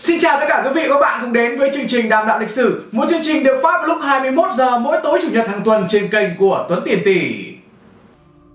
Xin chào tất cả quý vị và các bạn cùng đến với chương trình Đàm đạo lịch sử, một chương trình được phát vào lúc 21 giờ mỗi tối chủ nhật hàng tuần trên kênh của Tuấn Tiền Tỷ.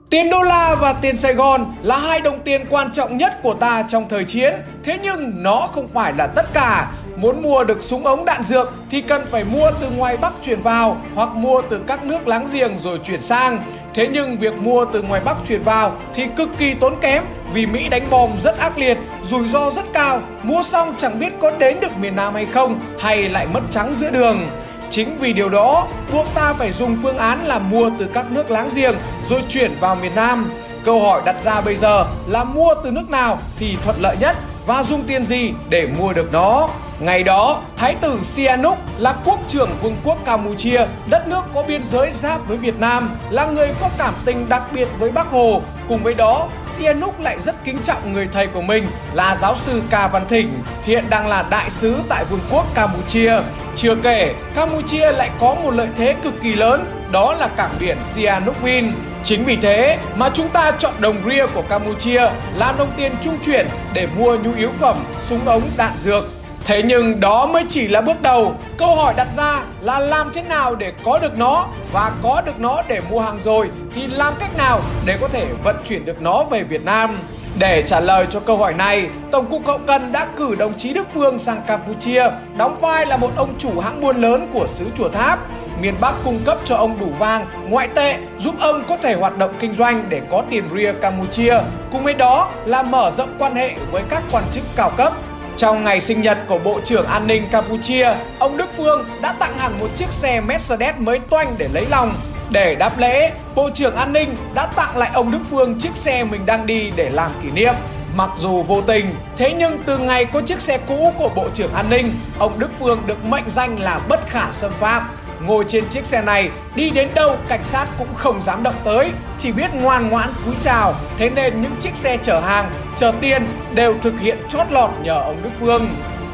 Tiền đô la và tiền Sài Gòn là hai đồng tiền quan trọng nhất của ta trong thời chiến, thế nhưng nó không phải là tất cả. Muốn mua được súng ống đạn dược thì cần phải mua từ ngoài Bắc chuyển vào hoặc mua từ các nước láng giềng rồi chuyển sang. Thế nhưng việc mua từ ngoài Bắc chuyển vào thì cực kỳ tốn kém vì Mỹ đánh bom rất ác liệt, rủi ro rất cao, mua xong chẳng biết có đến được miền Nam hay không hay lại mất trắng giữa đường. Chính vì điều đó, buộc ta phải dùng phương án là mua từ các nước láng giềng rồi chuyển vào miền Nam. Câu hỏi đặt ra bây giờ là mua từ nước nào thì thuận lợi nhất và dùng tiền gì để mua được nó. Ngày đó, Thái tử Sihanouk là quốc trưởng Vương quốc Campuchia, đất nước có biên giới giáp với Việt Nam, là người có cảm tình đặc biệt với Bác Hồ. Cùng với đó, Sihanouk lại rất kính trọng người thầy của mình là giáo sư Ca Văn Thỉnh, hiện đang là đại sứ tại Vương quốc Campuchia. Chưa kể, Campuchia lại có một lợi thế cực kỳ lớn, đó là cảng biển Sihanoukville. Chính vì thế mà chúng ta chọn đồng ria của Campuchia làm đồng tiền trung chuyển để mua nhu yếu phẩm, súng ống, đạn dược. Thế nhưng đó mới chỉ là bước đầu. Câu hỏi đặt ra là làm thế nào để có được nó và có được nó để mua hàng rồi thì làm cách nào để có thể vận chuyển được nó về Việt Nam? Để trả lời cho câu hỏi này, Tổng cục Hậu Cần đã cử đồng chí Đức Phương sang Campuchia đóng vai là một ông chủ hãng buôn lớn của xứ Chùa Tháp miền Bắc cung cấp cho ông đủ vàng, ngoại tệ giúp ông có thể hoạt động kinh doanh để có tiền ria Campuchia. Cùng với đó là mở rộng quan hệ với các quan chức cao cấp. Trong ngày sinh nhật của Bộ trưởng An ninh Campuchia, ông Đức Phương đã tặng hẳn một chiếc xe Mercedes mới toanh để lấy lòng. Để đáp lễ, Bộ trưởng An ninh đã tặng lại ông Đức Phương chiếc xe mình đang đi để làm kỷ niệm. Mặc dù vô tình, thế nhưng từ ngày có chiếc xe cũ của Bộ trưởng An ninh, ông Đức Phương được mệnh danh là bất khả xâm phạm. Ngồi trên chiếc xe này, đi đến đâu cảnh sát cũng không dám động tới, chỉ biết ngoan ngoãn cúi chào. Thế nên những chiếc xe chở hàng, chờ tiền đều thực hiện chót lọt nhờ ông Đức Phương.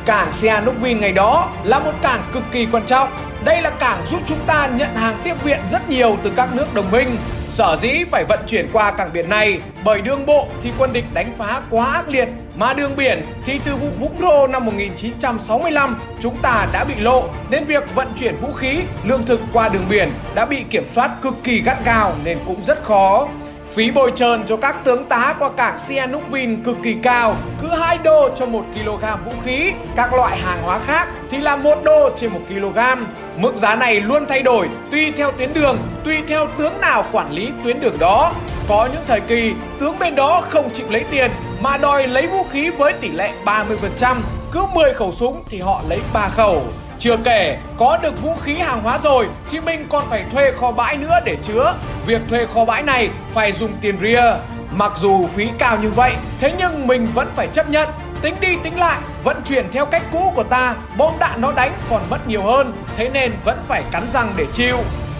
Cảng Sihanoukville ngày đó là một cảng cực kỳ quan trọng. Đây là cảng giúp chúng ta nhận hàng tiếp viện rất nhiều từ các nước đồng minh. Sở dĩ phải vận chuyển qua cảng biển này bởi đường bộ thì quân địch đánh phá quá ác liệt mà đường biển thì từ vụ Vũng Rô năm 1965 chúng ta đã bị lộ nên việc vận chuyển vũ khí, lương thực qua đường biển đã bị kiểm soát cực kỳ gắt gao nên cũng rất khó. Phí bồi trơn cho các tướng tá qua cảng Sihanoukville cực kỳ cao, cứ 2 đô cho 1 kg vũ khí, các loại hàng hóa khác thì là 1 đô trên 1 kg. Mức giá này luôn thay đổi tùy theo tuyến đường, tùy theo tướng nào quản lý tuyến đường đó. Có những thời kỳ tướng bên đó không chịu lấy tiền mà đòi lấy vũ khí với tỷ lệ 30%, cứ 10 khẩu súng thì họ lấy 3 khẩu. Chưa kể, có được vũ khí hàng hóa rồi thì mình còn phải thuê kho bãi nữa để chứa. Việc thuê kho bãi này phải dùng tiền ria. Mặc dù phí cao như vậy, thế nhưng mình vẫn phải chấp nhận. Tính đi tính lại, vận chuyển theo cách cũ của ta, bom đạn nó đánh còn mất nhiều hơn, thế nên vẫn phải cắn răng để chịu.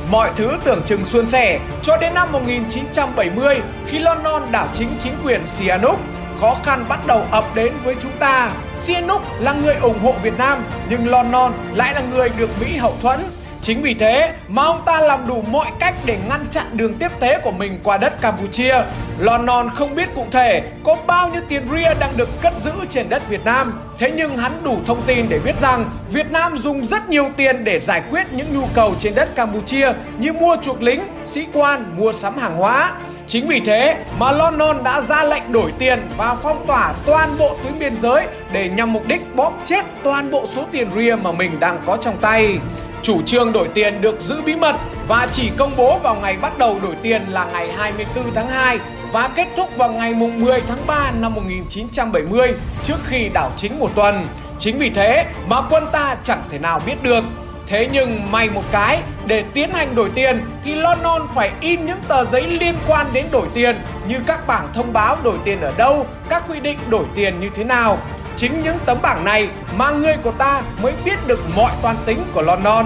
Mọi thứ tưởng chừng suôn sẻ cho đến năm 1970 khi London đảo chính chính quyền Sihanouk khó khăn bắt đầu ập đến với chúng ta. Sihanouk là người ủng hộ Việt Nam nhưng London lại là người được Mỹ hậu thuẫn. Chính vì thế mà ông ta làm đủ mọi cách để ngăn chặn đường tiếp tế của mình qua đất Campuchia. London không biết cụ thể có bao nhiêu tiền ria đang được cất giữ trên đất Việt Nam. Thế nhưng hắn đủ thông tin để biết rằng Việt Nam dùng rất nhiều tiền để giải quyết những nhu cầu trên đất Campuchia như mua chuộc lính, sĩ quan, mua sắm hàng hóa. Chính vì thế mà London đã ra lệnh đổi tiền và phong tỏa toàn bộ tuyến biên giới để nhằm mục đích bóp chết toàn bộ số tiền ria mà mình đang có trong tay. Chủ trương đổi tiền được giữ bí mật và chỉ công bố vào ngày bắt đầu đổi tiền là ngày 24 tháng 2 và kết thúc vào ngày 10 tháng 3 năm 1970 trước khi đảo chính một tuần. Chính vì thế mà quân ta chẳng thể nào biết được. Thế nhưng may một cái, để tiến hành đổi tiền thì London phải in những tờ giấy liên quan đến đổi tiền như các bảng thông báo đổi tiền ở đâu, các quy định đổi tiền như thế nào. Chính những tấm bảng này mà người của ta mới biết được mọi toan tính của London.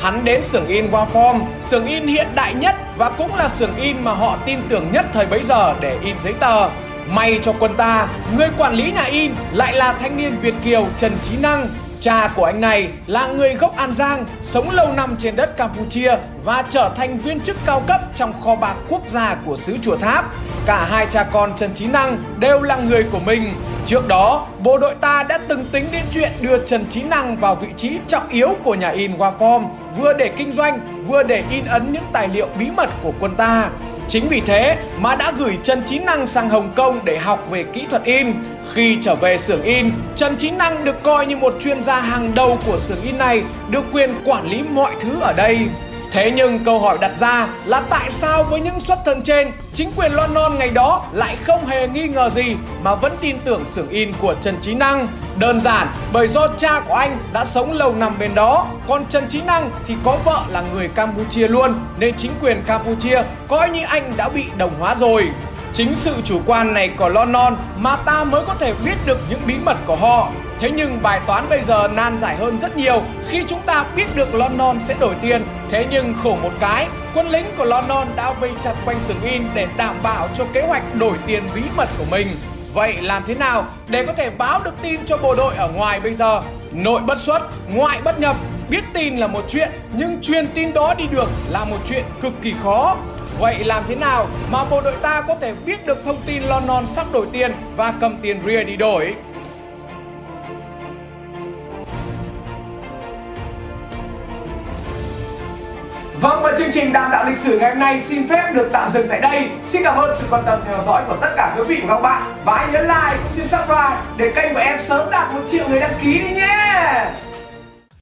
Hắn đến xưởng in Waform, xưởng in hiện đại nhất và cũng là xưởng in mà họ tin tưởng nhất thời bấy giờ để in giấy tờ. May cho quân ta, người quản lý nhà in lại là thanh niên Việt Kiều Trần Trí Năng. Cha của anh này là người gốc An Giang, sống lâu năm trên đất Campuchia và trở thành viên chức cao cấp trong kho bạc quốc gia của xứ Chùa Tháp. Cả hai cha con Trần Trí Năng đều là người của mình. Trước đó, bộ đội ta đã từng tính đến chuyện đưa Trần Trí Năng vào vị trí trọng yếu của nhà in Waform, vừa để kinh doanh, vừa để in ấn những tài liệu bí mật của quân ta. Chính vì thế mà đã gửi Trần Chí Năng sang Hồng Kông để học về kỹ thuật in. Khi trở về xưởng in, Trần Chí Năng được coi như một chuyên gia hàng đầu của xưởng in này, được quyền quản lý mọi thứ ở đây. Thế nhưng câu hỏi đặt ra là tại sao với những xuất thân trên, chính quyền loan non ngày đó lại không hề nghi ngờ gì mà vẫn tin tưởng xưởng in của Trần Chí Năng? Đơn giản bởi do cha của anh đã sống lâu năm bên đó, còn Trần Chí Năng thì có vợ là người Campuchia luôn, nên chính quyền Campuchia coi như anh đã bị đồng hóa rồi. Chính sự chủ quan này của London mà ta mới có thể biết được những bí mật của họ. Thế nhưng bài toán bây giờ nan giải hơn rất nhiều khi chúng ta biết được London sẽ đổi tiền. Thế nhưng khổ một cái, quân lính của London đã vây chặt quanh Sừng in để đảm bảo cho kế hoạch đổi tiền bí mật của mình. Vậy làm thế nào để có thể báo được tin cho bộ đội ở ngoài bây giờ? Nội bất xuất, ngoại bất nhập. Biết tin là một chuyện, nhưng truyền tin đó đi được là một chuyện cực kỳ khó. Vậy làm thế nào mà bộ đội ta có thể biết được thông tin London sắp đổi tiền và cầm tiền ria đi đổi? Vâng và chương trình đàm đạo lịch sử ngày hôm nay xin phép được tạm dừng tại đây. Xin cảm ơn sự quan tâm theo dõi của tất cả quý vị và các bạn. Và hãy nhấn like cũng như subscribe để kênh của em sớm đạt một triệu người đăng ký đi nhé.